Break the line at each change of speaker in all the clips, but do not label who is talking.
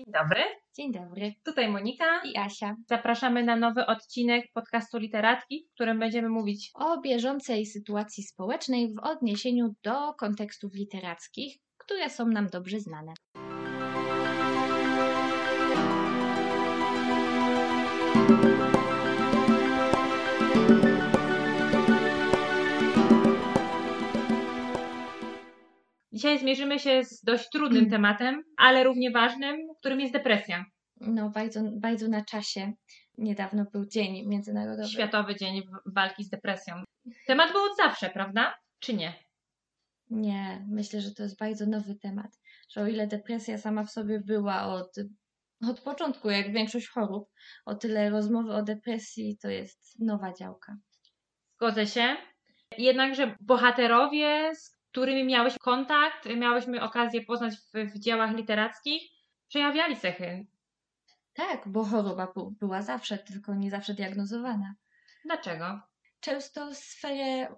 Dzień dobry,
Dzień dobry.
tutaj Monika.
I Asia.
Zapraszamy na nowy odcinek podcastu Literacki, w którym będziemy mówić
O bieżącej sytuacji społecznej w odniesieniu do kontekstów literackich, które są nam dobrze znane.
Dzisiaj zmierzymy się z dość trudnym tematem, ale równie ważnym, którym jest depresja.
No, bardzo, bardzo na czasie. Niedawno był Dzień Międzynarodowy.
Światowy Dzień Walki z Depresją. Temat był od zawsze, prawda? Czy nie?
Nie, myślę, że to jest bardzo nowy temat. Że o ile depresja sama w sobie była od, od początku, jak większość chorób, o tyle rozmowy o depresji to jest nowa działka.
Zgodzę się. Jednakże bohaterowie, z którymi miałeś kontakt, miałyśmy okazję poznać w, w dziełach literackich, przejawiali cechy.
Tak, bo choroba była zawsze, tylko nie zawsze diagnozowana.
Dlaczego?
często sferę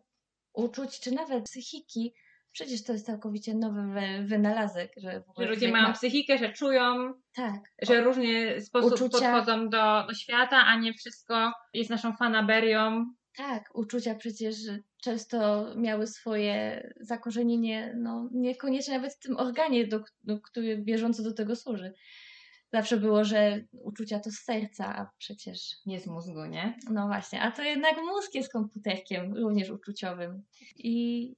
uczuć, czy nawet psychiki, przecież to jest całkowicie nowy wy- wynalazek, że w
Że ludzie mają
ma-
psychikę, że czują,
Tak,
że różnie sposób
Uczucia.
podchodzą do, do świata, a nie wszystko jest naszą fanaberią.
Tak, uczucia przecież często miały swoje zakorzenienie, no niekoniecznie nawet w tym organie, do, do, który bieżąco do tego służy. Zawsze było, że uczucia to z serca, a przecież,
Nie z mózgu, nie?
no właśnie, a to jednak mózg jest komputerkiem, również uczuciowym. I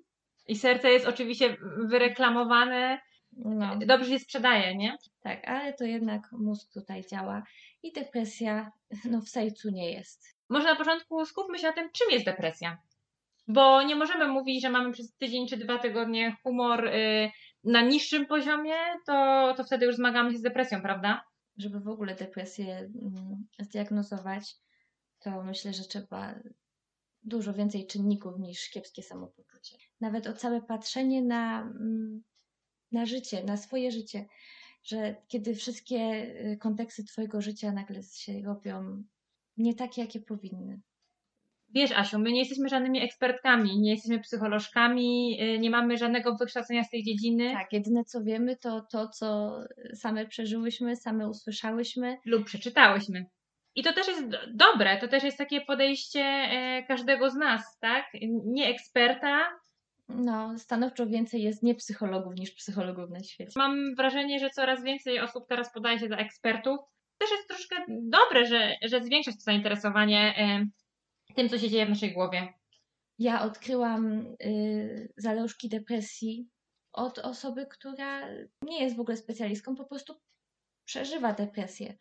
I serce jest oczywiście wyreklamowane,
no,
dobrze się sprzedaje, nie?
Tak, ale to jednak mózg tutaj działa i depresja no, w sercu nie jest.
Może na początku skupmy się na tym, czym jest depresja. Bo nie możemy mówić, że mamy przez tydzień czy dwa tygodnie humor y, na niższym poziomie, to, to wtedy już zmagamy się z depresją, prawda?
Żeby w ogóle depresję mm, zdiagnozować, to myślę, że trzeba dużo więcej czynników niż kiepskie samopoczucie. Nawet o całe patrzenie na, mm, na życie, na swoje życie, że kiedy wszystkie y, konteksty Twojego życia nagle się robią nie takie, jakie powinny.
Wiesz, Asiu, my nie jesteśmy żadnymi ekspertkami, nie jesteśmy psycholożkami, y, nie mamy żadnego wykształcenia z tej dziedziny
Tak, jedyne co wiemy, to to, co same przeżyłyśmy, same usłyszałyśmy.
lub przeczytałyśmy. I to też jest do- dobre, to też jest takie podejście e, każdego z nas, tak? Nie eksperta.
No, stanowczo więcej jest nie psychologów niż psychologów na świecie.
Mam wrażenie, że coraz więcej osób teraz podaje się za ekspertów. Też jest troszkę dobre, że, że zwiększa się to zainteresowanie e, tym, co się dzieje w naszej głowie.
Ja odkryłam y, zalążki depresji od osoby, która nie jest w ogóle specjalistką, po prostu przeżywa depresję.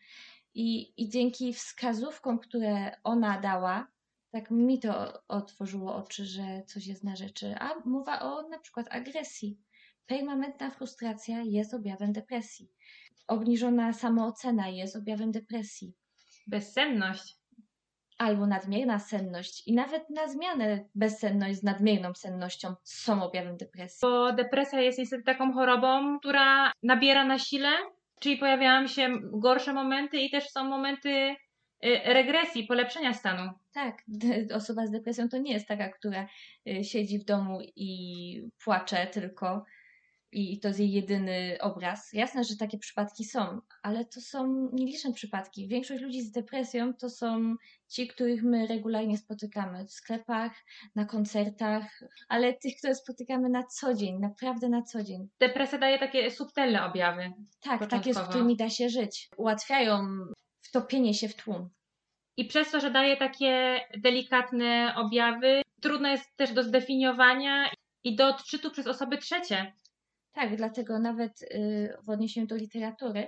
I, I dzięki wskazówkom, które ona dała, tak mi to otworzyło oczy, że coś jest na rzeczy. A mowa o na przykład agresji. Permanentna frustracja jest objawem depresji. Obniżona samoocena jest objawem depresji.
Bezsenność.
Albo nadmierna senność i nawet na zmianę bezsenność z nadmierną sennością są objawem depresji.
Bo depresja jest niestety taką chorobą, która nabiera na sile, czyli pojawiają się gorsze momenty i też są momenty y, regresji, polepszenia stanu.
Tak, osoba z depresją to nie jest taka, która y, siedzi w domu i płacze tylko i to jest jej jedyny obraz. Jasne, że takie przypadki są, ale to są nieliczne przypadki. Większość ludzi z depresją to są ci, których my regularnie spotykamy w sklepach, na koncertach, ale tych, które spotykamy na co dzień, naprawdę na co dzień.
Depresja daje takie subtelne objawy.
Tak, takie, z którymi da się żyć. Ułatwiają wtopienie się w tłum.
I przez to, że daje takie delikatne objawy, trudno jest też do zdefiniowania i do odczytu przez osoby trzecie.
Tak, dlatego nawet y, w odniesieniu do literatury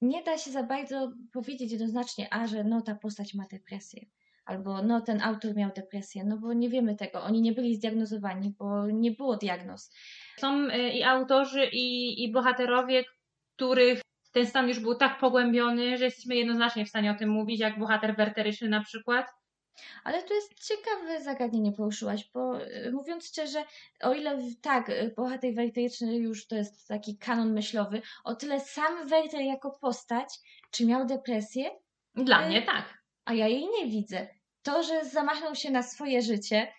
nie da się za bardzo powiedzieć jednoznacznie, a że no ta postać ma depresję, albo no ten autor miał depresję, no bo nie wiemy tego. Oni nie byli zdiagnozowani, bo nie było diagnoz.
Są y, i autorzy, i, i bohaterowie, których ten stan już był tak pogłębiony, że jesteśmy jednoznacznie w stanie o tym mówić, jak bohater werteryczny na przykład.
Ale to jest ciekawe zagadnienie poruszyłaś, bo y, mówiąc szczerze, o ile tak, y, bohater werteryczny już to jest taki kanon myślowy, o tyle sam Werter jako postać, czy miał depresję,
Dla
Y,
mnie tak.
a ja jej nie widzę. To, że zamachnął się na swoje życie,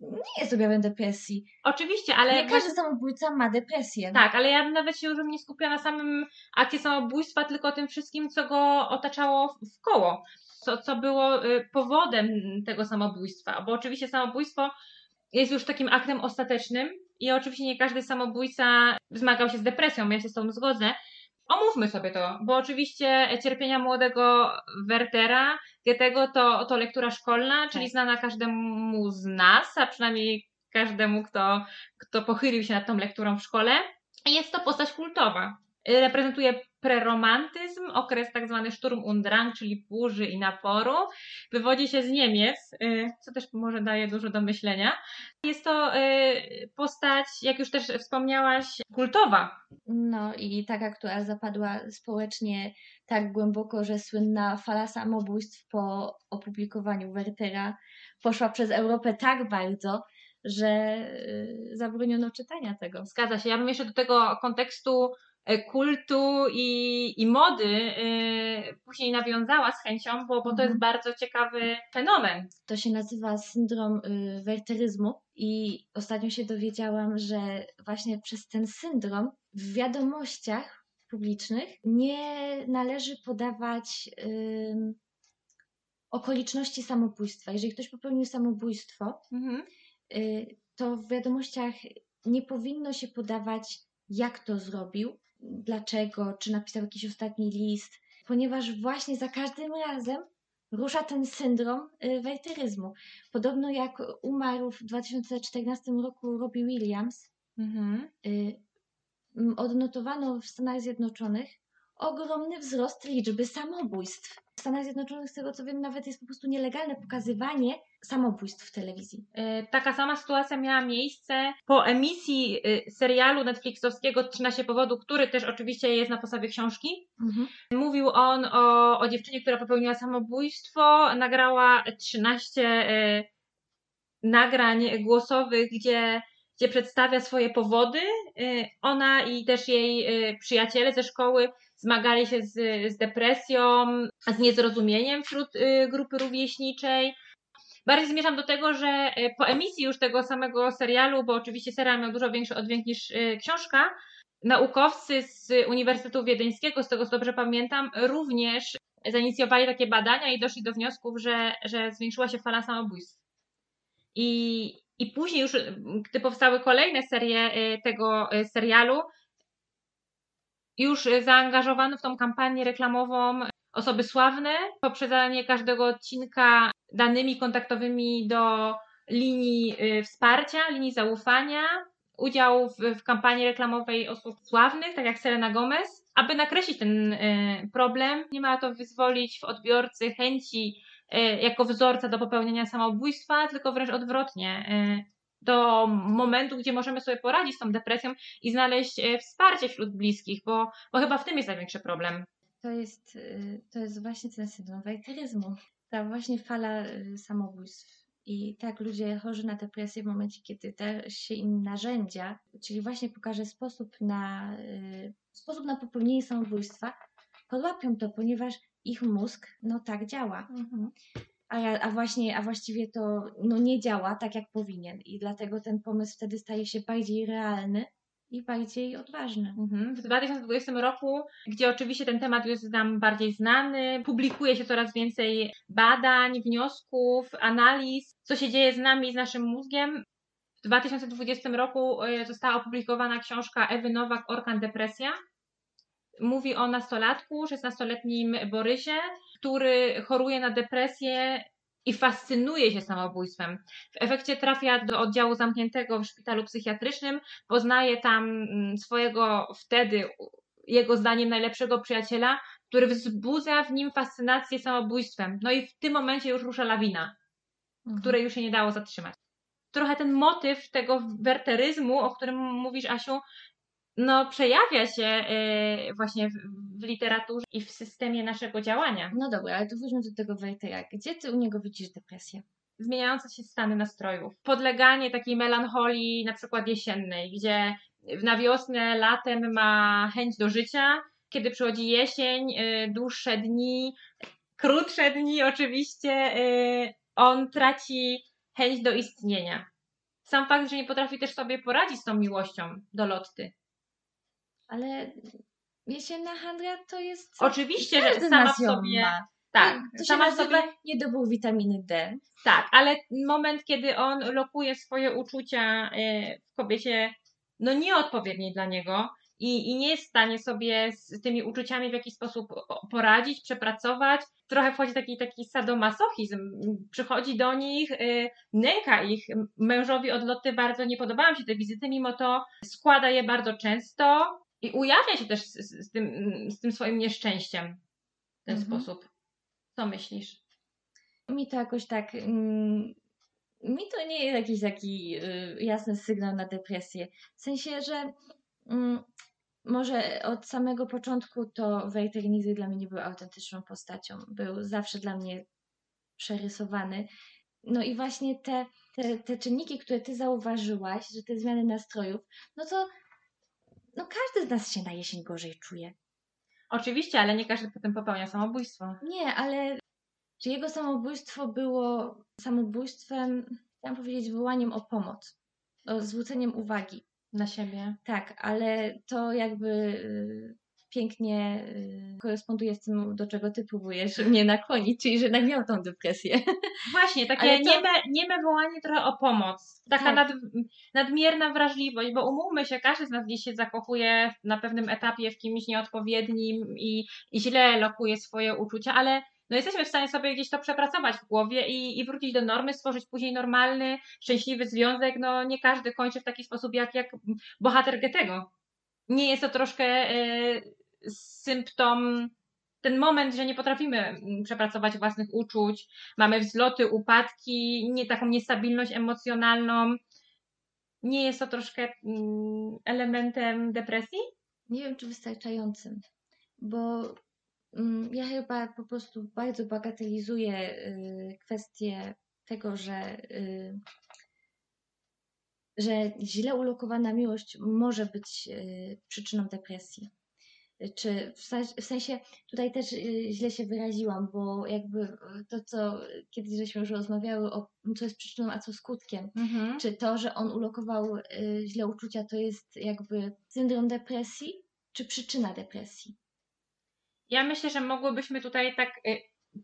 nie jest objawem depresji.
Oczywiście, ale...
Nie każdy samobójca ma depresję.
Tak, ale ja bym nawet się już nie skupiała na samym akcie samobójstwa, tylko tym wszystkim, co go otaczało w koło. Co, co było y, powodem tego samobójstwa. Bo oczywiście samobójstwo jest już takim aktem ostatecznym i oczywiście nie każdy samobójca zmagał się z depresją, ja się z tą zgodzę. Omówmy sobie to, bo oczywiście cierpienia młodego Wertera, Goethego to, to lektura szkolna, czyli
Tak.
znana każdemu z nas, a przynajmniej każdemu, kto, kto pochylił się nad tą lekturą w szkole. Jest to postać kultowa. Reprezentuje preromantyzm, okres tak zwany Sturm und Drang, czyli burzy i naporu. Wywodzi się z Niemiec, y, co też może daje dużo do myślenia. Jest to y, postać, jak już też wspomniałaś, kultowa.
No i taka, która zapadła społecznie tak głęboko, że słynna fala samobójstw po opublikowaniu Wertera poszła przez Europę tak bardzo, że y, zabroniono czytania tego.
Zgadza się. Ja bym jeszcze do tego kontekstu kultu i, i mody y, później nawiązała z chęcią, bo, bo to
Mhm.
jest bardzo ciekawy fenomen.
To się nazywa syndrom y, werteryzmu i ostatnio się dowiedziałam, że właśnie przez ten syndrom w wiadomościach publicznych nie należy podawać okoliczności samobójstwa. Jeżeli ktoś popełnił samobójstwo,
Mhm.
y, to w wiadomościach nie powinno się podawać, jak to zrobił, dlaczego, czy napisał jakiś ostatni list, ponieważ właśnie za każdym razem rusza ten syndrom y, werteryzmu. Podobno jak umarł w 2014 roku Robbie Williams,
Mhm.
y, odnotowano w Stanach Zjednoczonych ogromny wzrost liczby samobójstw. Stanach Zjednoczonych, z tego co wiem, nawet jest po prostu nielegalne pokazywanie samobójstw w telewizji.
Y, Taka sama sytuacja miała miejsce po emisji y, serialu Netflixowskiego 13 powodów, który też oczywiście jest na podstawie książki. Mówił on o, o dziewczynie, która popełniła samobójstwo, nagrała 13 y, nagrań głosowych, gdzie, gdzie przedstawia swoje powody. Ona i też jej przyjaciele ze szkoły zmagali się z, z depresją, z niezrozumieniem wśród y, grupy rówieśniczej. Bardziej zmierzam do tego, że y, po emisji już tego samego serialu, bo oczywiście serial miał dużo większy oddźwięk niż y, książka, naukowcy z Uniwersytetu Wiedeńskiego, z tego co dobrze pamiętam, również zainicjowali takie badania i doszli do wniosków, że, że zwiększyła się fala samobójstw. I, I później już, gdy powstały kolejne serie tego serialu, już zaangażowano w tą kampanię reklamową osoby sławne, poprzedzanie każdego odcinka danymi kontaktowymi do linii y, wsparcia, linii zaufania, udział w, w kampanii reklamowej osób sławnych, tak jak Selena Gomez, aby nakreślić ten y, problem. Nie ma to wyzwolić w odbiorcy chęci y, jako wzorca do popełnienia samobójstwa, tylko wręcz odwrotnie. Do momentu, gdzie możemy sobie poradzić z tą depresją i znaleźć y, wsparcie wśród bliskich, bo, bo chyba w tym jest największy problem.
To jest, y, to jest właśnie ten syndrom werteryzmu. Ta właśnie fala y, samobójstw. I tak ludzie chorzy na depresję w momencie, kiedy da się im narzędzia, czyli właśnie pokaże sposób na, sposób na popełnienie samobójstwa, podłapią to, ponieważ ich mózg no tak działa. A, a właśnie, a właściwie to no, nie działa tak, jak powinien. I dlatego ten pomysł wtedy staje się bardziej realny i bardziej odważny.
Mhm. W 2020 roku, gdzie oczywiście ten temat jest nam bardziej znany, publikuje się coraz więcej badań, wniosków, analiz, co się dzieje z nami, z naszym mózgiem. W 2020 roku y, została opublikowana książka Ewy Nowak Orkan Depresja. Mówi o nastolatku, 16-letnim Borysie, który choruje na depresję i fascynuje się samobójstwem. W efekcie trafia do oddziału zamkniętego w szpitalu psychiatrycznym, poznaje tam mm, swojego wtedy, jego zdaniem, najlepszego przyjaciela, który wzbudza w nim fascynację samobójstwem. No i w tym momencie już rusza lawina,
Mhm.
której już się nie dało zatrzymać. Trochę ten motyw tego werteryzmu, o którym mówisz, Asiu, no przejawia się yy, właśnie w, w literaturze i w systemie naszego działania.
No dobra, ale to wróćmy do tego Wertera. Gdzie ty u niego widzisz depresję?
zmieniające się stany nastrojów. Podleganie takiej melancholii, na przykład jesiennej, gdzie na wiosnę, latem ma chęć do życia, kiedy przychodzi jesień, y, dłuższe dni, krótsze dni oczywiście, y, on traci chęć do istnienia. Sam fakt, że nie potrafi też sobie poradzić z tą miłością do Lotty.
Ale jesienna handra to jest.
Oczywiście, że
Każdy z
sama w sobie.
ma.
Tak,
To
sama sobie.
niedobór witaminy D.
Tak, ale moment, kiedy on lokuje swoje uczucia e, w kobiecie, no nieodpowiedniej dla niego i, i nie jest w stanie sobie z tymi uczuciami w jakiś sposób poradzić, przepracować, trochę wchodzi taki, taki sadomasochizm. Przychodzi do nich, y, nęka ich. Mężowi od Loty bardzo nie podobają się te wizyty, mimo to składa je bardzo często i ujawnia się też z, z, tym, z tym swoim nieszczęściem w ten
Mhm.
sposób. Co myślisz?
Mi to jakoś tak. Mm, mi to nie jest jakiś taki y, jasny sygnał na depresję. W sensie, że mm, może od samego początku to Wejter nigdy dla mnie nie był autentyczną postacią. Był zawsze dla mnie przerysowany. No i właśnie te, te, te czynniki, które ty zauważyłaś, że te zmiany nastrojów, no to no każdy z nas się na jesień gorzej czuje.
Oczywiście, ale nie każdy potem popełnia samobójstwo.
Nie, ale czy jego samobójstwo było samobójstwem, chciałam powiedzieć, wołaniem o pomoc, o zwróceniem uwagi.
Na siebie.
Tak, ale to jakby y, pięknie y, koresponduje z tym, do czego ty próbujesz mnie nakłonić, czyli że jednak miał tą depresję.
Właśnie, takie
Ale to-
nieme, nieme wołanie trochę o pomoc. Taka
Tak.
nad, nadmierna wrażliwość, bo umówmy się, każdy z nas gdzieś się zakochuje na pewnym etapie w kimś nieodpowiednim i, i źle lokuje swoje uczucia, ale no jesteśmy w stanie sobie gdzieś to przepracować w głowie i, i wrócić do normy, stworzyć później normalny, szczęśliwy związek. No nie każdy kończy w taki sposób jak, jak bohater Goethego. Nie jest to troszkę e, symptom, ten moment, że nie potrafimy mm, przepracować własnych uczuć, mamy wzloty, upadki, nie taką niestabilność emocjonalną. Nie jest to troszkę mm, elementem depresji?
Nie wiem, czy wystarczającym, bo mm, ja chyba po prostu bardzo bagatelizuję y, kwestię tego, że, y, że źle ulokowana miłość może być y, przyczyną depresji. Czy w, sensie tutaj też y, źle się wyraziłam, bo jakby y, to, co kiedyś żeśmy już rozmawiały o co jest przyczyną, a co skutkiem.
Mhm.
Czy to, że on ulokował źle uczucia, to jest jakby syndrom depresji, czy przyczyna depresji?
Ja myślę, że mogłybyśmy tutaj tak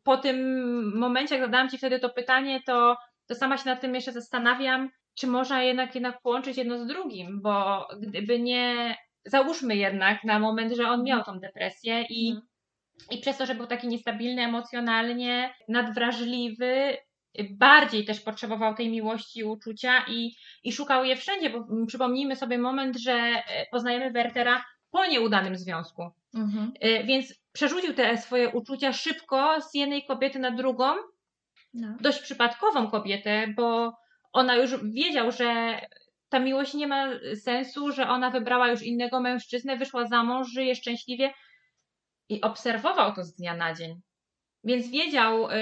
po tym momencie, jak zadałam Ci wtedy to pytanie, to, to sama się nad tym jeszcze zastanawiam, czy można jednak, jednak połączyć jedno z drugim, bo gdyby nie, załóżmy jednak na moment, że on miał tą depresję i,
Mhm.
i przez to, że był taki niestabilny emocjonalnie, nadwrażliwy, bardziej też potrzebował tej miłości i uczucia i, i szukał je wszędzie, bo przypomnijmy sobie moment, że y, poznajemy Wertera po nieudanym związku.
Mhm.
Y, Więc przerzucił te swoje uczucia szybko z jednej kobiety na drugą,
No.
dość przypadkową kobietę, bo ona już wiedział, że ta miłość nie ma sensu, że ona wybrała już innego mężczyznę, wyszła za mąż, żyje szczęśliwie i obserwował to z dnia na dzień. Więc wiedział, y,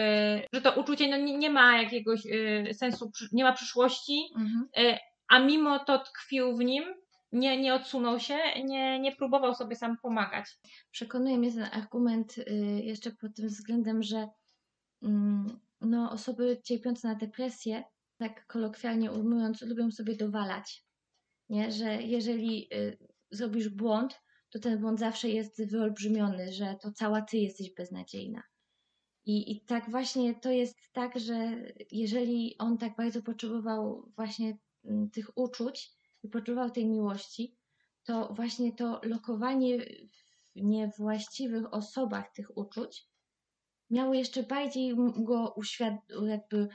że to uczucie no, nie, ma jakiegoś y, sensu, nie ma przyszłości,
Mhm.
y, a mimo to tkwił w nim, nie, nie odsunął się, nie, nie próbował sobie sam pomagać.
Przekonuje mnie ten argument jeszcze pod tym względem, że mm, no, osoby cierpiące na depresję, tak kolokwialnie ujmując, lubią sobie dowalać. Nie? Że jeżeli y, zrobisz błąd, to ten błąd zawsze jest wyolbrzymiony, że to cała ty jesteś beznadziejna. I, I tak właśnie to jest tak, że jeżeli on tak bardzo potrzebował właśnie mm, tych uczuć i potrzebował tej miłości, to właśnie to lokowanie w niewłaściwych osobach tych uczuć miało jeszcze bardziej go uświad- jakby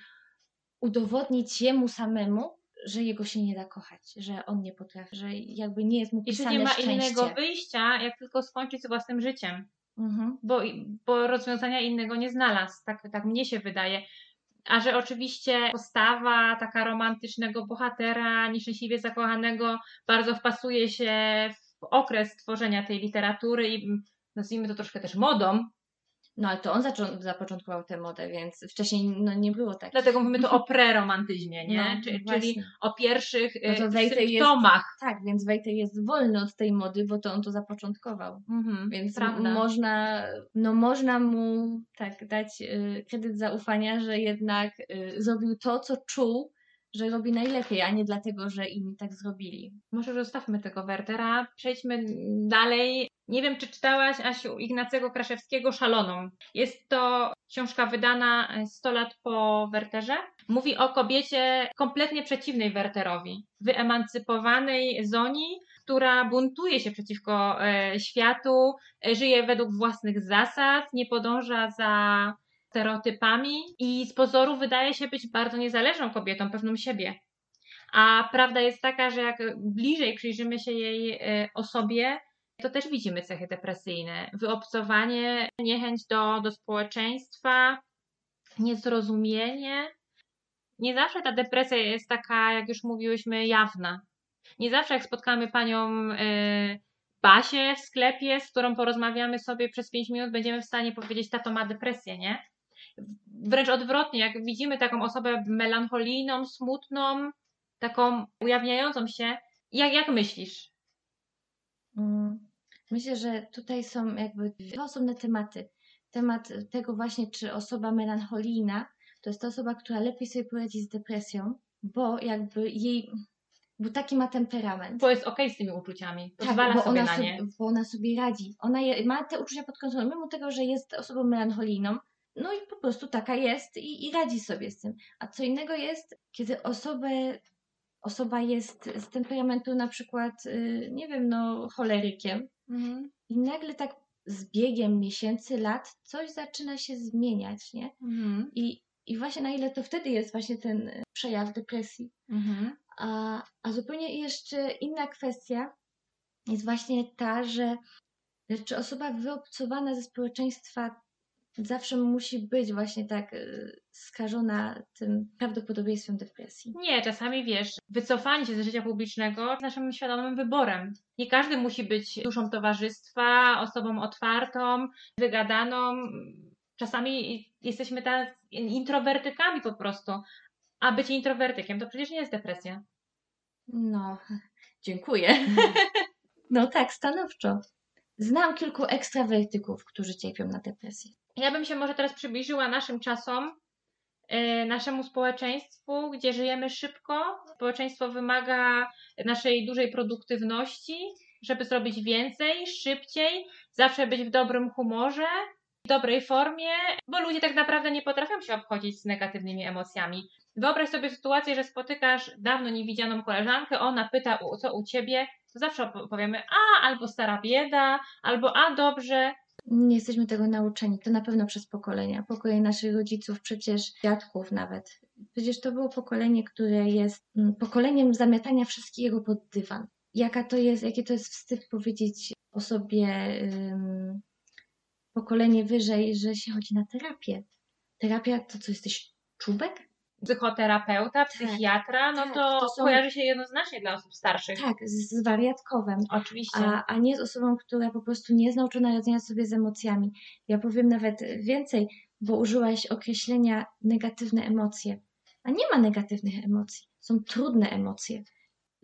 udowodnić jemu samemu, że jego się nie da kochać, że on nie potrafi, że jakby nie jest mu
I że
pisane
nie ma
szczęście.
innego wyjścia, jak tylko skończyć z własnym życiem.
Mhm.
bo, bo rozwiązania innego nie znalazł. Tak, tak mnie się wydaje. A że oczywiście postawa taka romantycznego bohatera, nieszczęśliwie zakochanego, bardzo wpasuje się w okres tworzenia tej literatury i nazwijmy to troszkę też modą,
No ale to on zaczą- zapoczątkował tę modę, więc wcześniej no, nie było tak.
Dlatego mówimy tu o preromantyzmie, nie?
No,
Czy, czyli
właśnie.
o pierwszych
No
y,
to Wejter jest-
symptomach.
Tak, więc Wejter jest wolny od tej mody, bo to on to zapoczątkował.
Mhm,
Więc
prawda.
można, no można mu tak dać y, kredyt zaufania, że jednak y, zrobił to, co czuł, że robi najlepiej, a nie dlatego, że inni tak zrobili.
Może zostawmy tego Wertera, przejdźmy dalej. Nie wiem, czy czytałaś, Asiu, Ignacego Kraszewskiego Szaloną. Jest to książka wydana e, 100 lat po Werterze. Mówi o kobiecie kompletnie przeciwnej Werterowi. Wyemancypowanej Zoni, która buntuje się przeciwko e, światu, e, żyje według własnych zasad, nie podąża za stereotypami i z pozoru wydaje się być bardzo niezależną kobietą, pewną siebie. A prawda jest taka, że jak bliżej przyjrzymy się jej e, osobie, to też widzimy cechy depresyjne. Wyobcowanie, niechęć do, do społeczeństwa, niezrozumienie. Nie zawsze ta depresja jest taka, jak już mówiłyśmy, jawna. Nie zawsze jak spotkamy panią e, Basię w sklepie, z którą porozmawiamy sobie przez 5 minut, będziemy w stanie powiedzieć, tato ma depresję, nie? Wręcz odwrotnie, jak widzimy taką osobę melancholijną, smutną, taką ujawniającą się, jak, jak myślisz?
Mm, Myślę, że tutaj są jakby dwa osobne tematy. Temat tego właśnie, czy osoba melancholijna to jest ta osoba, która lepiej sobie poradzi z depresją, bo jakby jej, bo taki ma temperament.
Bo jest okej z tymi uczuciami, pozwala
Tak, bo
sobie
ona
na nie.
Sobie, bo ona sobie radzi. Ona je, ma te uczucia pod kontrolą, mimo tego, że jest osobą melancholijną. No i po prostu taka jest i, i radzi sobie z tym. A co innego jest, kiedy osobę, osoba jest z temperamentu na przykład, y, nie wiem, no cholerykiem
Mhm.
i nagle tak z biegiem miesięcy, lat coś zaczyna się zmieniać, nie?
Mhm.
I, i właśnie na ile to wtedy jest właśnie ten y, przejaw depresji.
Mhm.
A, a zupełnie jeszcze inna kwestia jest właśnie ta, że że czy osoba wyobcowana ze społeczeństwa zawsze musi być właśnie tak y, skażona tym prawdopodobieństwem depresji.
Nie, czasami wiesz, wycofanie się ze życia publicznego jest naszym świadomym wyborem. Nie każdy musi być duszą towarzystwa, osobą otwartą, wygadaną. Czasami jesteśmy tak introwertykami po prostu. A bycie introwertykiem to przecież nie jest depresja.
No, dziękuję. No tak, stanowczo. Znam kilku ekstrawertyków, którzy cierpią na depresję.
Ja bym się może teraz przybliżyła naszym czasom, e, naszemu społeczeństwu, gdzie żyjemy szybko. Społeczeństwo wymaga naszej dużej produktywności, żeby zrobić więcej, szybciej, zawsze być w dobrym humorze, w dobrej formie, bo ludzie tak naprawdę nie potrafią się obchodzić z negatywnymi emocjami. Wyobraź sobie sytuację, że spotykasz dawno niewidzianą koleżankę, ona pyta, co u ciebie, to zawsze powiemy, a, albo stara bieda, albo a, dobrze,
Nie jesteśmy tego nauczeni. To na pewno przez pokolenia. Pokolenie naszych rodziców, przecież dziadków nawet. Przecież to było pokolenie, które jest mm, pokoleniem zamiatania wszystkiego pod dywan. Jaka to jest, jakie to jest wstyd powiedzieć osobie ym, pokolenie wyżej, że się chodzi na terapię. Terapia to co, jesteś czubek?
Psychoterapeuta, psychiatra, no
tak,
to,
to są-
kojarzy się jednoznacznie dla osób starszych.
Tak, z, wariatkowem.
Oczywiście.
a, a nie z osobą, która po prostu nie jest nauczona radzenia sobie z emocjami. Ja powiem nawet więcej, bo użyłaś określenia negatywne emocje. A nie ma negatywnych emocji. Są trudne emocje.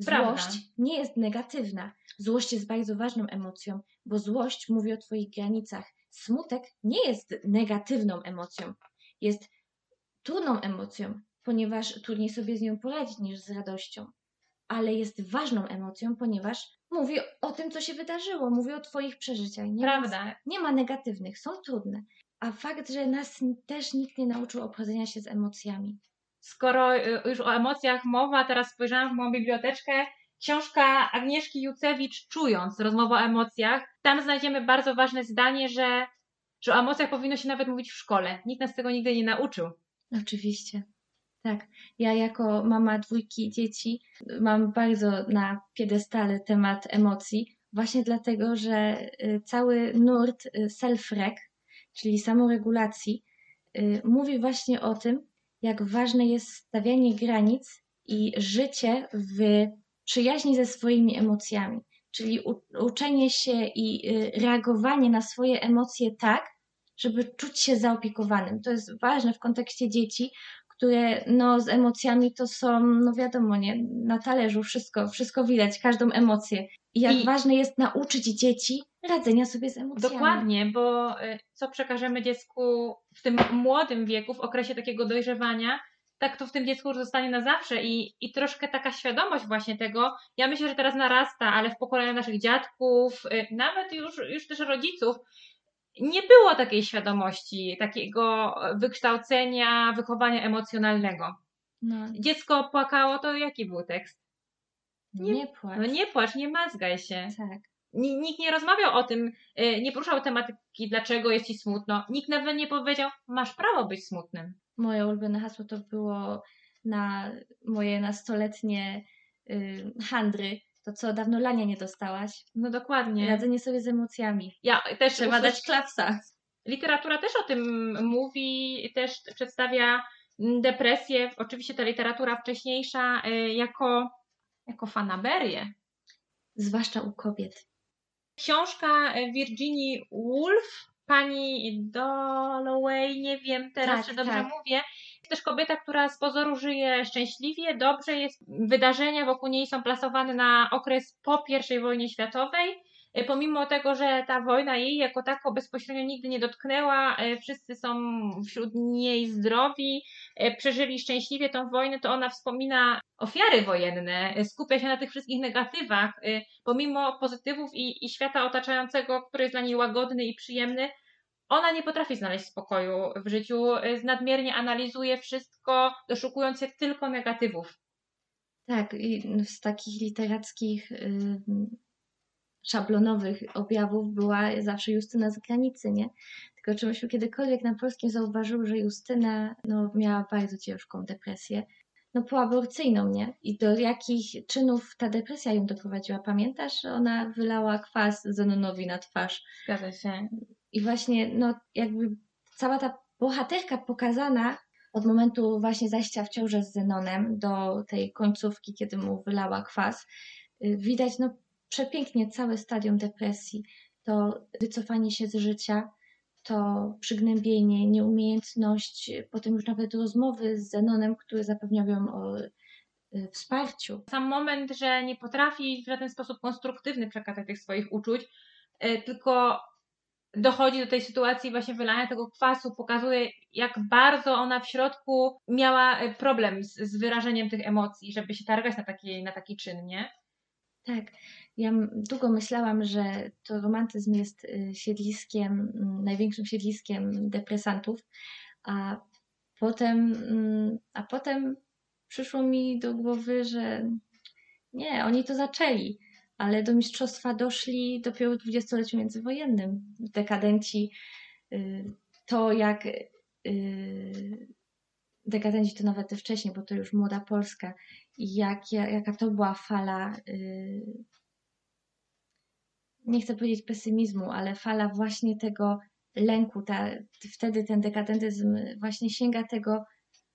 Prawda.
Złość nie jest negatywna. Złość jest bardzo ważną emocją, bo złość mówi o Twoich granicach. Smutek nie jest negatywną emocją. Jest trudną emocją, ponieważ trudniej sobie z nią poradzić niż z radością ale jest ważną emocją, ponieważ mówi o tym, co się wydarzyło, mówi o Twoich przeżyciach. Nie,
Prawda.
Więc nie ma negatywnych, są trudne. A fakt, że nas też nikt nie nauczył obchodzenia się z emocjami.
Skoro y, już o emocjach mowa, teraz spojrzałam w moją biblioteczkę. Książka Agnieszki Jucewicz Czując, rozmowa o emocjach. Tam znajdziemy bardzo ważne zdanie, że, że o emocjach powinno się nawet mówić w szkole. Nikt nas tego nigdy nie nauczył.
Oczywiście. Tak. Ja jako mama dwójki dzieci mam bardzo na piedestale temat emocji, właśnie dlatego, że y, cały nurt y, self-reg, czyli samoregulacji, y, mówi właśnie o tym, jak ważne jest stawianie granic i życie w przyjaźni ze swoimi emocjami. Czyli uczenie się i y, reagowanie na swoje emocje tak, żeby czuć się zaopiekowanym. To jest ważne w kontekście dzieci, które no, z emocjami to są, no wiadomo, nie, na talerzu wszystko, wszystko widać, każdą emocję. I jak
I-
ważne jest nauczyć dzieci radzenia sobie z emocjami.
Dokładnie, bo y, co przekażemy dziecku w tym młodym wieku, w okresie takiego dojrzewania, tak to w tym dziecku już zostanie na zawsze i, i troszkę taka świadomość właśnie tego, ja myślę, że teraz narasta, ale w pokoleniu naszych dziadków, y, nawet już, już też rodziców, nie było takiej świadomości, takiego wykształcenia, wychowania emocjonalnego.
No,
Dziecko płakało, to jaki był tekst?
nie,
Nie-
płacz.
No nie płacz, nie mazgaj się.
Tak.
Ni- Nikt nie rozmawiał o tym, y, nie poruszał tematyki, dlaczego jest ci smutno. Nikt nawet nie powiedział, masz prawo być smutnym.
Moje ulubione hasło to było na moje nastoletnie y, handry. To co dawno lania nie dostałaś.
No dokładnie.
Radzenie sobie z emocjami.
Ja też
Trzeba
usłysz-
dać klapsa.
Literatura też o tym mówi, też przedstawia mm, depresję. Oczywiście ta literatura wcześniejsza y, jako, jako fanaberię.
Zwłaszcza u kobiet.
Książka Virginii Woolf, pani Dalloway, nie wiem teraz,
Tak,
czy dobrze
tak.
mówię. Też kobieta, która z pozoru żyje szczęśliwie, dobrze, jest, wydarzenia wokół niej są plasowane na okres po I wojnie światowej. Y, Pomimo tego, że ta wojna jej jako tako bezpośrednio nigdy nie dotknęła, y, wszyscy są wśród niej zdrowi, y, przeżyli szczęśliwie tą wojnę, to ona wspomina ofiary wojenne, skupia się na tych wszystkich negatywach, pomimo pozytywów i, i świata otaczającego, który jest dla niej łagodny i przyjemny, ona nie potrafi znaleźć spokoju w życiu, y, nadmiernie analizuje wszystko, doszukując się tylko negatywów.
Tak, i z takich literackich, y, szablonowych objawów była zawsze Justyna z granicy, nie? Tylko czy myśmy kiedykolwiek na polskim zauważyły, że Justyna no, miała bardzo ciężką depresję, no poaborcyjną, nie? I do jakich czynów ta depresja ją doprowadziła? Pamiętasz? Ona wylała kwas Zenonowi na twarz.
Zgadza się.
I właśnie, no jakby cała ta bohaterka pokazana od momentu właśnie zajścia w ciążę z Zenonem do tej końcówki, kiedy mu wylała kwas, y, widać no przepięknie całe stadium depresji. To wycofanie się z życia, to przygnębienie, nieumiejętność, y, potem już nawet rozmowy z Zenonem, który zapewniał ją o y, wsparciu.
Sam moment, że nie potrafi w żaden sposób konstruktywny przekazać tych swoich uczuć, tylko dochodzi do tej sytuacji właśnie wylania tego kwasu, pokazuje jak bardzo ona w środku miała y, problem z, z wyrażeniem tych emocji, żeby się targać na taki, na taki czyn, nie?
Tak, ja długo myślałam, że to romantyzm jest y, siedliskiem, największym siedliskiem depresantów, a potem, mm, a potem przyszło mi do głowy, że nie, oni to zaczęli, ale do mistrzostwa doszli dopiero w dwudziestoleciu międzywojennym. Dekadenci, y, to jak y, dekadenci to nawet wcześniej, bo to już młoda Polska, i jak, ja- jaka to była fala, y, nie chcę powiedzieć pesymizmu, ale fala właśnie tego lęku. Ta, wtedy ten dekadentyzm właśnie sięga tego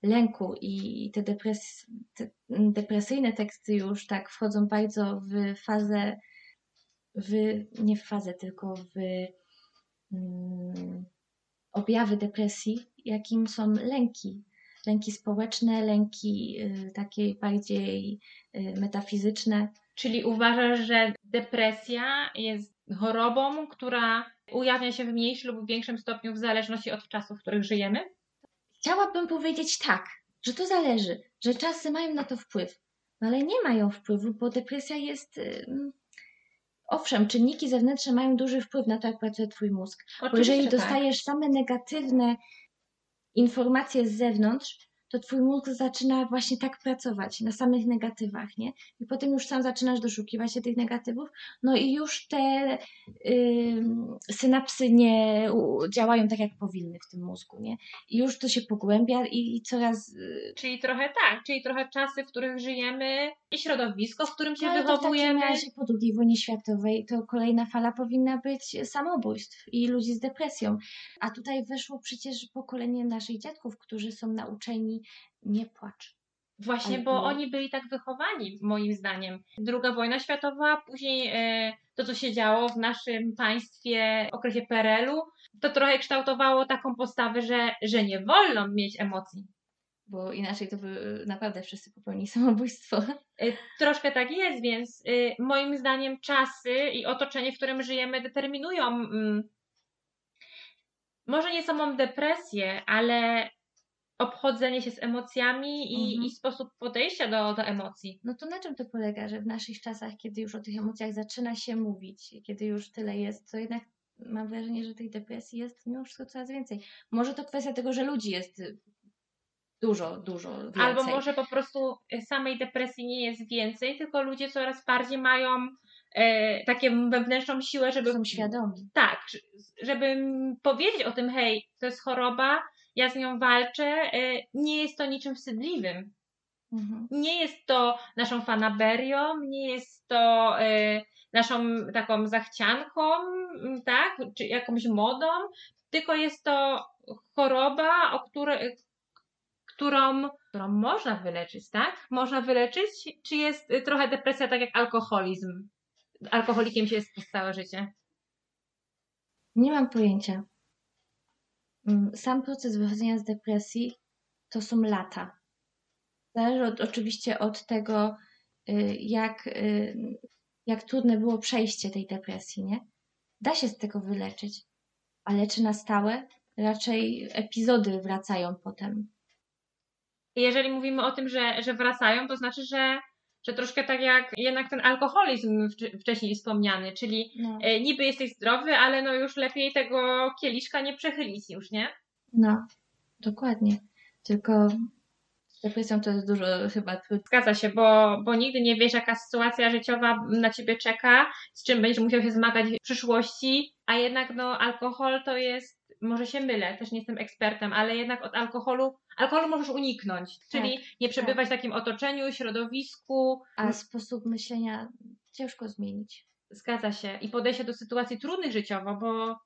lęku i te, te depresyjne teksty już tak wchodzą bardzo w fazę, w, nie w fazę, tylko w mm, objawy depresji, jakim są lęki. Lęki społeczne, lęki y, takie bardziej y, metafizyczne.
Czyli uważasz, że depresja jest chorobą, która ujawnia się w mniejszym lub większym stopniu w zależności od czasów, w których żyjemy?
Chciałabym powiedzieć tak, że to zależy, że czasy mają na to wpływ, no ale nie mają wpływu, bo depresja jest. ym, Owszem, czynniki zewnętrzne mają duży wpływ na to, jak pracuje Twój mózg. Bo
Oczywiście,
jeżeli
że
dostajesz same negatywne informacje z zewnątrz, to twój mózg zaczyna właśnie tak pracować na samych negatywach, nie? I potem już sam zaczynasz doszukiwać się tych negatywów, no i już te ym, synapsy nie działają tak, jak powinny w tym mózgu, nie? I już to się pogłębia i, i coraz... y.
Czyli trochę tak, czyli trochę czasy, w których żyjemy i środowisko, w którym się
no, ale to w takim
wychowujemy.
po II wojnie światowej to kolejna fala powinna być samobójstw i ludzi z depresją. A tutaj weszło przecież pokolenie naszych dziadków, którzy są nauczeni nie płacz.
Właśnie, bo oni byli tak wychowani, moim zdaniem. Druga wojna światowa, później e, to, co się działo w naszym państwie w okresie PRL-u, to trochę kształtowało taką postawę, że, że nie wolno mieć emocji.
Bo inaczej to by naprawdę wszyscy popełnili samobójstwo.
E, Troszkę tak jest, więc e, moim zdaniem czasy i otoczenie, w którym żyjemy, determinują mm, może nie samą depresję, ale obchodzenie się z emocjami i,
Mhm.
i sposób podejścia do, do emocji.
No to na czym to polega, że w naszych czasach, kiedy już o tych emocjach zaczyna się mówić, kiedy już tyle jest, to jednak mam wrażenie, że tej depresji jest mimo wszystko coraz więcej. Może to kwestia tego, że ludzi jest dużo, dużo więcej.
Albo może po prostu samej depresji nie jest więcej, tylko ludzie coraz bardziej mają e, taką wewnętrzną siłę, żeby.
są świadomi.
Tak, żeby powiedzieć o tym, hej, to jest choroba, ja z nią walczę, e, nie jest to niczym wstydliwym.
Mhm.
Nie jest to naszą fanaberią, nie jest to e, naszą taką zachcianką, m, tak, czy jakąś modą, tylko jest to choroba, o której, którą, którą można wyleczyć, tak? Można wyleczyć, czy jest y, trochę depresja tak jak alkoholizm? Alkoholikiem się jest przez całe życie.
Nie mam pojęcia. Mm, Sam proces wychodzenia z depresji to są lata. Zależy od, oczywiście od tego, y, jak, y, jak trudne było przejście tej depresji, nie? Da się z tego wyleczyć, ale czy na stałe? Raczej epizody wracają potem.
Jeżeli mówimy o tym, że, że wracają, to znaczy, że, że troszkę tak jak jednak ten alkoholizm wcz- wcześniej wspomniany, czyli
No,
e, niby jesteś zdrowy, ale no już lepiej tego kieliszka nie przechylić już, nie?
no dokładnie. Tylko depresją to jest dużo chyba trudniej.
Zgadza się, bo, bo nigdy nie wiesz, jaka sytuacja życiowa na ciebie czeka, z czym będziesz musiał się zmagać w przyszłości, a jednak no alkohol to jest, może się mylę, też nie jestem ekspertem, ale jednak od alkoholu, alkoholu możesz uniknąć, czyli nie przebywać w takim otoczeniu, środowisku,
A sposób myślenia ciężko zmienić.
zgadza się, i podejście do sytuacji trudnych życiowo, bo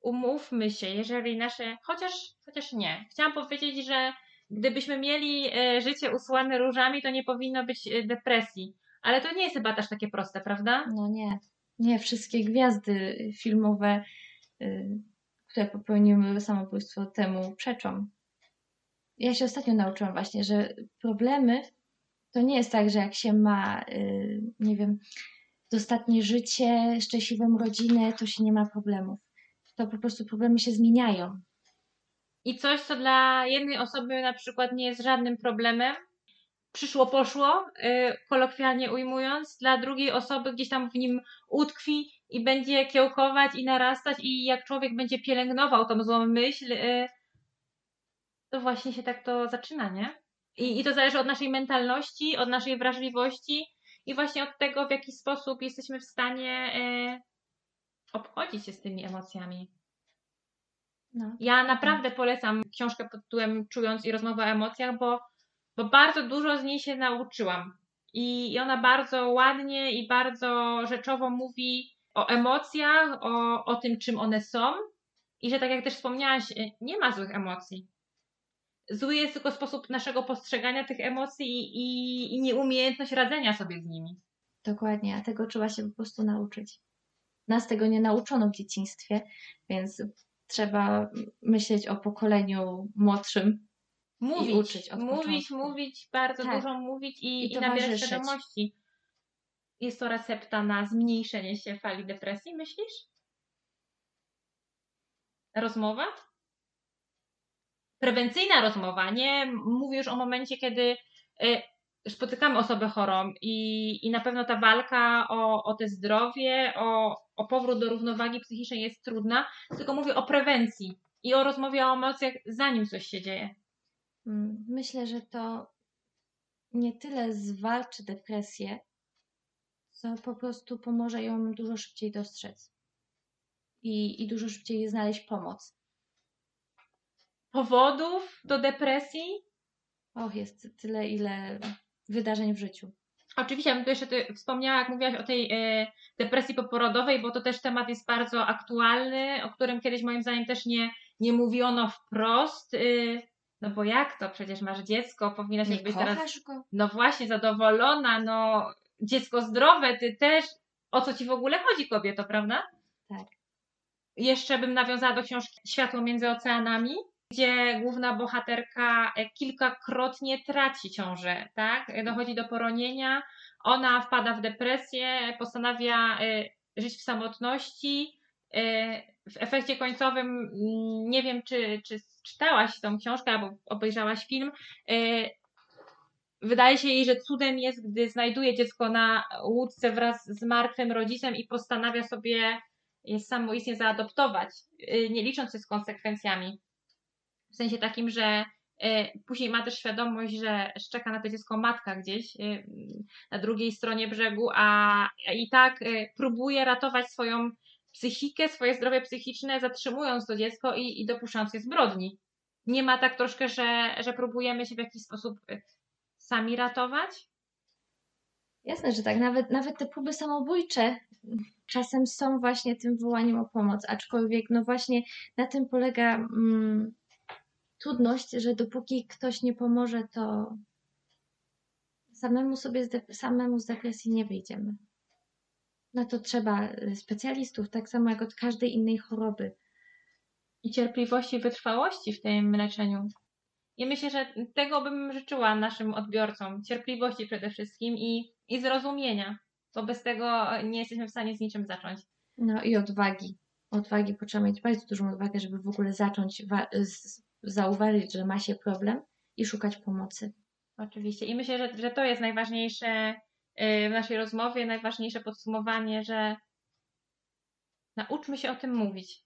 umówmy się, jeżeli nasze, chociaż, chociaż nie, chciałam powiedzieć, że gdybyśmy mieli e, życie usłane różami, to nie powinno być e, depresji. Ale to nie jest chyba też takie proste, prawda?
No nie, nie wszystkie gwiazdy filmowe, które popełniły samobójstwo, temu przeczą. Ja się ostatnio nauczyłam właśnie, że problemy to nie jest tak, że jak się ma, y, nie wiem, dostatnie życie, szczęśliwą rodzinę, to się nie ma problemów. To po prostu problemy się zmieniają.
I coś, co dla jednej osoby na przykład nie jest żadnym problemem, przyszło, poszło, y, kolokwialnie ujmując, dla drugiej osoby gdzieś tam w nim utkwi i będzie kiełkować i narastać i jak człowiek będzie pielęgnował tą złą myśl, y, to właśnie się tak to zaczyna, nie? I, I to zależy od naszej mentalności, od naszej wrażliwości i właśnie od tego, w jaki sposób jesteśmy w stanie y, obchodzić się z tymi emocjami.
No.
Ja naprawdę polecam książkę pod tytułem Czując i rozmowa o emocjach, bo, bo bardzo dużo z niej się nauczyłam. I, I ona bardzo ładnie i bardzo rzeczowo mówi o emocjach, o, o tym, czym one są. I że tak jak też wspomniałaś, y, nie ma złych emocji. Zły jest tylko sposób naszego postrzegania tych emocji i, i, i nieumiejętność radzenia sobie z nimi.
Dokładnie, a tego trzeba się po prostu nauczyć. Nas tego nie nauczono w dzieciństwie, więc trzeba myśleć o pokoleniu młodszym.
Mówić,
uczyć od
mówić,
początku.
mówić, bardzo
Tak.
dużo mówić i,
I
i, nabierać świadomości. Jest to recepta na zmniejszenie się fali depresji, myślisz? Rozmowa? Prewencyjna rozmowa, nie mówię już o momencie, kiedy y, spotykamy osobę chorą i, i na pewno ta walka o, o te zdrowie, o, o powrót do równowagi psychicznej jest trudna, tylko mówię o prewencji i o rozmowie o emocjach, zanim coś się dzieje.
Mm, Myślę, że to nie tyle zwalczy depresję, co po prostu pomoże ją dużo szybciej dostrzec i, i dużo szybciej znaleźć pomoc.
powodów do depresji.
Och, jest tyle, ile wydarzeń w życiu.
Oczywiście, ja bym tu jeszcze ty wspomniała, jak mówiłaś o tej e, depresji poporodowej, bo to też temat jest bardzo aktualny, o którym kiedyś moim zdaniem też nie, nie mówiono wprost. E, No bo jak to? Przecież masz dziecko, powinnaś
Nie
być teraz,
go?
no właśnie, zadowolona, no dziecko zdrowe, ty też. O co ci w ogóle chodzi, kobieto, prawda?
Tak.
Jeszcze bym nawiązała do książki Światło między oceanami, gdzie główna bohaterka e, kilkakrotnie traci ciążę, tak? E, Dochodzi do poronienia, ona wpada w depresję, postanawia e, żyć w samotności. W efekcie końcowym, mm, nie wiem, czy, czy czytałaś tą książkę albo obejrzałaś film, e, wydaje się jej, że cudem jest, gdy znajduje dziecko na łódce wraz z martwym rodzicem i postanawia sobie je samoistnie zaadoptować, y, nie licząc się z konsekwencjami. W sensie takim, że y, później ma też świadomość, że czeka na to dziecko matka gdzieś na drugiej stronie brzegu, a i tak próbuje ratować swoją psychikę, swoje zdrowie psychiczne, zatrzymując to dziecko i, i dopuszczając je zbrodni. Nie ma tak troszkę, że, że próbujemy się w jakiś sposób y, sami ratować?
Jasne, że tak. Nawet, nawet te próby samobójcze czasem są właśnie tym wołaniem o pomoc, aczkolwiek no właśnie na tym polega mm, trudność, że dopóki ktoś nie pomoże, to samemu sobie z samemu z depresji nie wyjdziemy. Na to trzeba y, specjalistów, tak samo jak od każdej innej choroby.
i cierpliwości, wytrwałości w tym leczeniu. I myślę, że tego bym życzyła naszym odbiorcom. Cierpliwości przede wszystkim i, i zrozumienia, bo bez tego nie jesteśmy w stanie z niczym zacząć.
No i odwagi. Odwagi, bo trzeba mieć bardzo dużą odwagę, żeby w ogóle zacząć zauważyć, że ma się problem i szukać pomocy.
Oczywiście. I myślę, że, że to jest najważniejsze w naszej rozmowie, najważniejsze podsumowanie, że nauczmy się o tym mówić.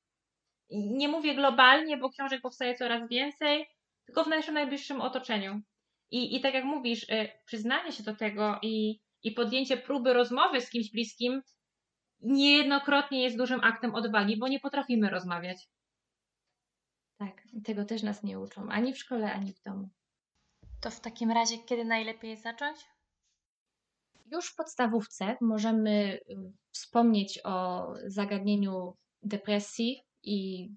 I nie mówię globalnie, bo książek powstaje coraz więcej, tylko w naszym najbliższym otoczeniu. I, i tak jak mówisz, y, przyznanie się do tego i, i podjęcie próby rozmowy z kimś bliskim niejednokrotnie jest dużym aktem odwagi, bo nie potrafimy rozmawiać.
Tak, tego też nas nie uczą, ani w szkole, ani w domu.
To w takim razie, kiedy najlepiej jest zacząć?
Już w podstawówce możemy y, wspomnieć o zagadnieniu depresji i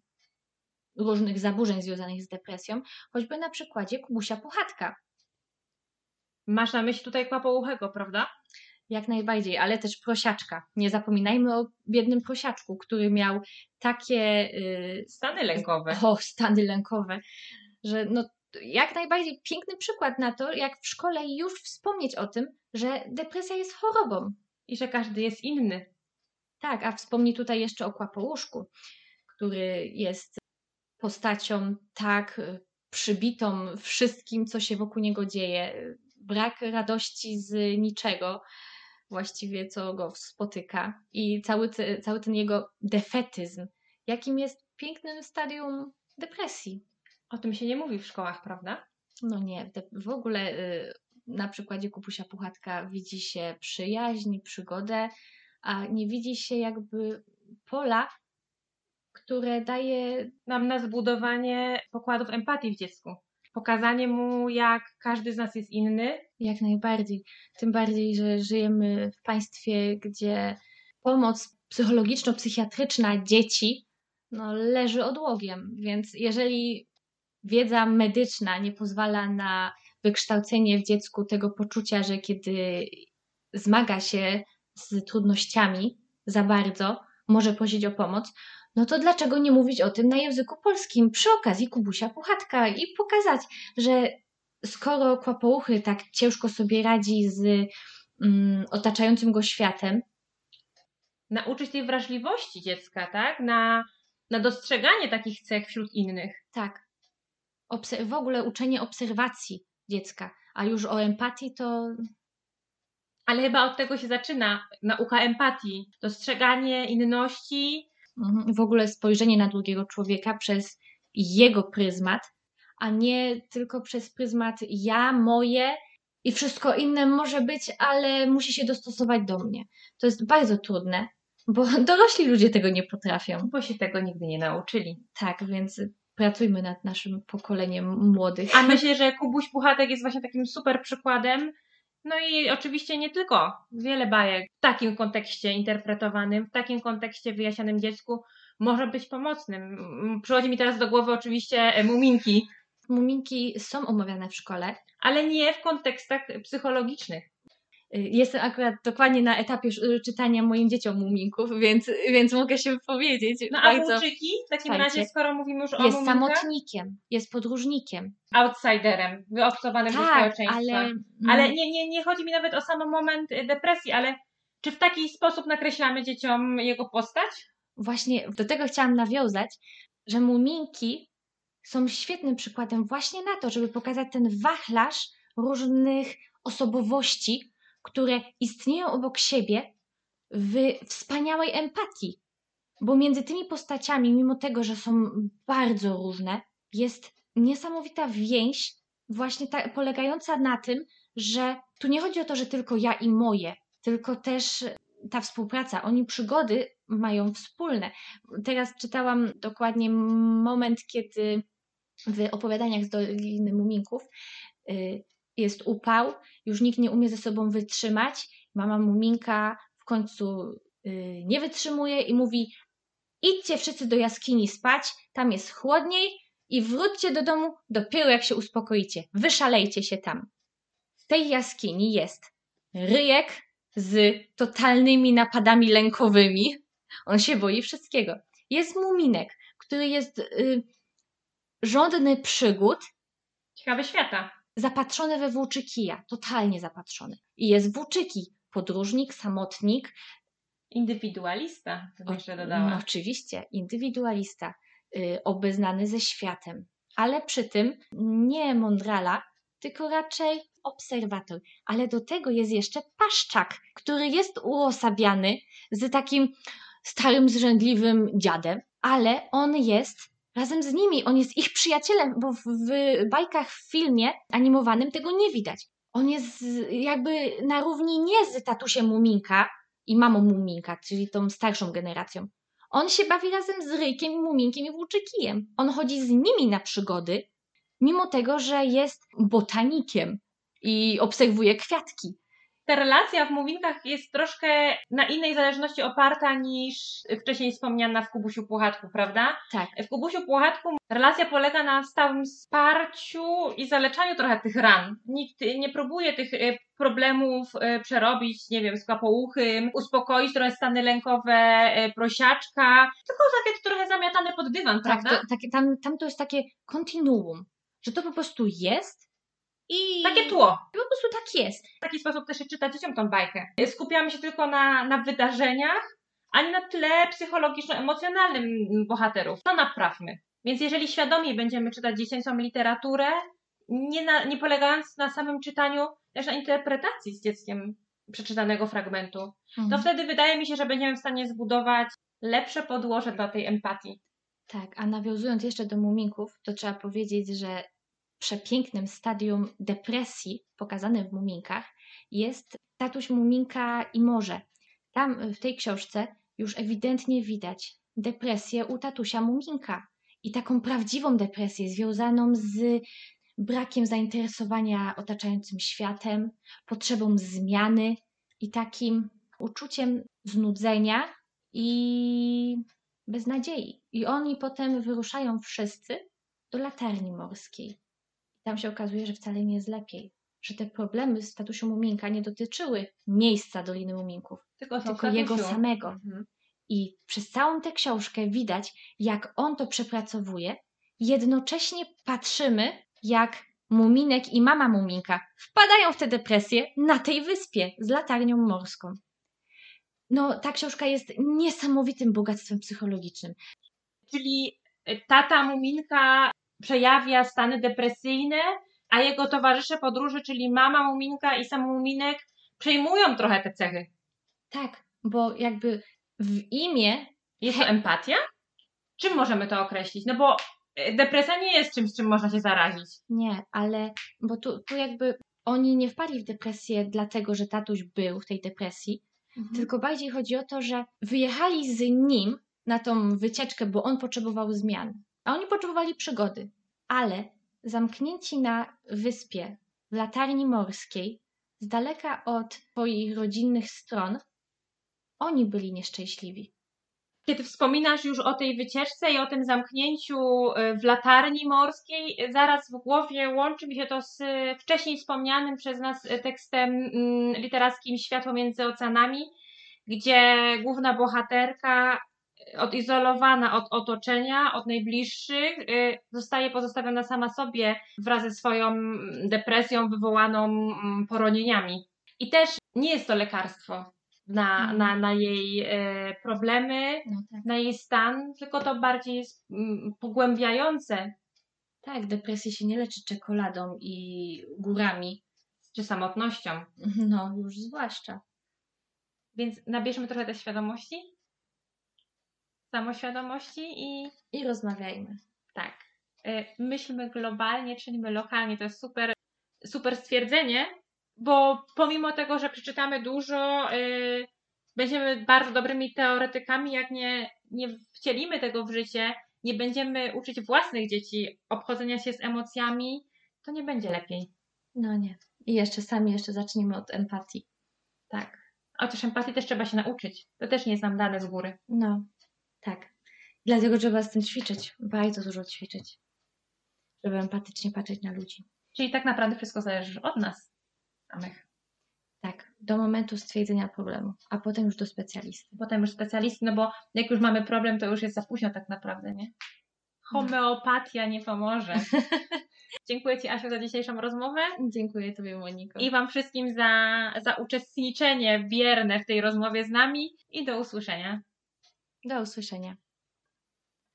różnych zaburzeń związanych z depresją, choćby na przykładzie Kubusia Puchatka.
Masz na myśli tutaj kłapouchego, prawda?
Jak najbardziej, ale też prosiaczka. Nie zapominajmy o biednym prosiaczku, który miał takie y,
Stany lękowe.
o, stany lękowe, że no, jak najbardziej piękny przykład na to, jak w szkole już wspomnieć o tym, że depresja jest chorobą.
I że każdy jest inny.
Tak, a wspomnij tutaj jeszcze o Kłapouszku, który jest postacią tak y, przybitą wszystkim, co się wokół niego dzieje. Brak radości z niczego właściwie, co go spotyka i cały, cały ten jego defetyzm, jakim jest pięknym stadium depresji.
O tym się nie mówi w szkołach, prawda?
No nie, w ogóle y, na przykładzie Kupusia Puchatka widzi się przyjaźń, przygodę, a nie widzi się jakby pola, które daje
Nam na zbudowanie pokładów empatii w dziecku. Pokazanie mu, jak każdy z nas jest inny.
jak najbardziej. Tym bardziej, że żyjemy w państwie, gdzie pomoc psychologiczno-psychiatryczna dzieci no, leży odłogiem. Więc jeżeli wiedza medyczna nie pozwala na wykształcenie w dziecku tego poczucia, że kiedy zmaga się z trudnościami za bardzo, może prosić o pomoc, no to dlaczego nie mówić o tym na języku polskim przy okazji Kubusia Puchatka i pokazać, że skoro Kłapouchy tak ciężko sobie radzi z mm, otaczającym go światem,
Nauczyć tej wrażliwości dziecka, tak? Na, na dostrzeganie takich cech wśród innych.
tak, obse- w ogóle uczenie obserwacji dziecka, a już o empatii to
Ale chyba od tego się zaczyna nauka empatii. Dostrzeganie inności.
mhm, w ogóle spojrzenie na drugiego człowieka przez jego pryzmat, a nie tylko przez pryzmat ja, moje i wszystko inne może być, ale musi się dostosować do mnie. To jest bardzo trudne, bo dorośli ludzie tego nie potrafią.
Bo się tego nigdy nie nauczyli.
Tak, więc pracujmy nad naszym pokoleniem młodych.
A myślę, że Kubuś Puchatek jest właśnie takim super przykładem. No i oczywiście nie tylko. Wiele bajek w takim kontekście interpretowanym, w takim kontekście wyjaśnionym dziecku może być pomocnym. Przychodzi mi teraz do głowy oczywiście e, Muminki.
muminki są omawiane w szkole.
Ale nie w kontekstach psychologicznych.
Y, Jestem akurat dokładnie na etapie czytania moim dzieciom muminków, więc, więc mogę się wypowiedzieć.
No a. Włóczyki, w takim
Słuchajcie,
razie, skoro mówimy już o
Jest
muminkach,
samotnikiem, jest podróżnikiem.
outsiderem, wyobcowanym ze
Tak,
społeczeństwa.
ale,
Ale nie, nie, nie chodzi mi nawet o sam moment y, depresji, ale czy w taki sposób nakreślamy dzieciom jego postać?
właśnie do tego chciałam nawiązać, że muminki są świetnym przykładem właśnie na to, żeby pokazać ten wachlarz różnych osobowości, które istnieją obok siebie w wspaniałej empatii. Bo między tymi postaciami, mimo tego, że są bardzo różne, jest niesamowita więź, właśnie ta, polegająca na tym, że tu nie chodzi o to, że tylko ja i moje, tylko też ta współpraca. Oni przygody mają wspólne. Teraz czytałam dokładnie moment, kiedy w opowiadaniach z Doliny Muminków y, jest upał, już nikt nie umie ze sobą wytrzymać. Mama Muminka w końcu y, nie wytrzymuje i mówi: idźcie wszyscy do jaskini spać, tam jest chłodniej i wróćcie do domu dopiero jak się uspokoicie. Wyszalejcie się tam. W tej jaskini jest ryjek z totalnymi napadami lękowymi. On się boi wszystkiego. Jest muminek, który jest y, żądny przygód,
Ciekawe świata.
Zapatrzony we włóczykija, totalnie zapatrzony. I jest włóczyki, podróżnik, samotnik,
Indywidualista, to jeszcze
no,
dodała.
oczywiście, indywidualista, y, obeznany ze światem, ale przy tym nie mądrala, tylko raczej obserwator. Ale do tego jest jeszcze paszczak, który jest uosabiany z takim starym, zrzędliwym dziadem, ale on jest razem z nimi, on jest ich przyjacielem, bo w, bajkach w filmie animowanym tego nie widać. On jest jakby na równi nie z tatusiem Muminka i mamą Muminka, czyli tą starszą generacją. On się bawi razem z Ryjkiem, Muminkiem i Włóczykijem. On chodzi z nimi na przygody, mimo tego, że jest botanikiem i obserwuje kwiatki.
Ta relacja w Muminkach jest troszkę na innej zależności oparta niż wcześniej wspomniana w Kubusiu Płochatku, prawda?
Tak.
W Kubusiu Płochatku relacja polega na stałym wsparciu i zaleczaniu trochę tych ran. Nikt nie próbuje tych e, problemów e, przerobić, nie wiem, z kapouchym, uspokoić trochę stany lękowe e, prosiaczka, tylko takie trochę zamiatane pod dywan,
Tak,
prawda?
takie, tam, tam to jest takie kontinuum, że to po prostu jest i
Takie tło.
po prostu tak jest.
W taki sposób też się czyta dzieciom tą bajkę. Skupiamy się tylko na, na wydarzeniach, a nie na tle psychologiczno-emocjonalnym bohaterów. To naprawmy. Więc jeżeli świadomie będziemy czytać dziecięcą literaturę, nie, na, nie polegając na samym czytaniu, też na interpretacji z dzieckiem przeczytanego fragmentu, to
Mhm.
wtedy wydaje mi się, że będziemy w stanie zbudować lepsze podłoże dla tej empatii.
Tak, a nawiązując jeszcze do muminków, to trzeba powiedzieć, że przepięknym stadium depresji pokazanym w muminkach jest tatuś muminka i morze. Tam y, w tej książce już ewidentnie widać depresję u tatusia muminka i taką prawdziwą depresję związaną z brakiem zainteresowania otaczającym światem, potrzebą zmiany i takim uczuciem znudzenia i beznadziei. I oni potem wyruszają wszyscy do latarni morskiej. Tam się okazuje, że wcale nie jest lepiej. Że te problemy z statusią Muminka nie dotyczyły miejsca Doliny Muminków,
Tylko,
tylko jego samego.
Mhm.
I przez całą tę książkę widać, jak on to przepracowuje. Jednocześnie patrzymy, jak Muminek i mama Muminka wpadają w tę depresję na tej wyspie z latarnią morską. No, ta książka jest niesamowitym bogactwem psychologicznym.
Czyli tata Muminka przejawia stany depresyjne, a jego towarzysze podróży, czyli mama Muminka i sam Muminek przejmują trochę te cechy.
Tak, bo jakby w imię
Jest to empatia? Czym możemy to określić? No bo y, depresja nie jest czymś, czym można się zarazić.
nie, ale bo tu, tu jakby oni nie wpadli w depresję dlatego, że tatuś był w tej depresji, tylko bardziej chodzi o to, że wyjechali z nim na tą wycieczkę, bo on potrzebował zmian, a oni potrzebowali przygody, ale zamknięci na wyspie w latarni morskiej, z daleka od swoich rodzinnych stron, oni byli nieszczęśliwi.
Kiedy wspominasz już o tej wycieczce i o tym zamknięciu y, w latarni morskiej, zaraz w głowie łączy mi się to z wcześniej wspomnianym przez nas tekstem mm, literackim Światło między oceanami, gdzie główna bohaterka odizolowana od otoczenia, od najbliższych, y, zostaje pozostawiona sama sobie wraz ze swoją depresją wywołaną mm, poronieniami. I też nie jest to lekarstwo na,
Mhm.
na, na jej e, problemy,
No tak.
na jej stan, tylko to bardziej jest mm, pogłębiające
Tak, depresji się nie leczy czekoladą i górami.
czy samotnością.
No, już zwłaszcza.
Więc nabierzmy trochę tej świadomości, samoświadomości i
I rozmawiajmy.
tak, e, myślmy globalnie, czynimy lokalnie. To jest super, super stwierdzenie, bo pomimo tego, że przeczytamy dużo, e, będziemy bardzo dobrymi teoretykami, jak nie, nie wcielimy tego w życie, nie będziemy uczyć własnych dzieci obchodzenia się z emocjami, to nie będzie lepiej.
No nie. I jeszcze sami jeszcze zacznijmy od empatii.
Tak. Chociaż empatii też trzeba się nauczyć. To też nie jest nam dane z góry.
No, tak. Dlatego trzeba z tym ćwiczyć. Bardzo dużo ćwiczyć. Żeby empatycznie patrzeć na ludzi.
Czyli tak naprawdę wszystko zależy od nas samych.
Tak, do momentu stwierdzenia problemu, a potem już do specjalisty.
Potem już specjalisty, no bo jak już mamy problem, to już jest za późno tak naprawdę, nie? Homeopatia nie pomoże. Dziękuję Ci, Asiu, za dzisiejszą rozmowę
Dziękuję Tobie, Moniko.
i Wam wszystkim za, za uczestniczenie bierne w tej rozmowie z nami i do usłyszenia.
Do usłyszenia.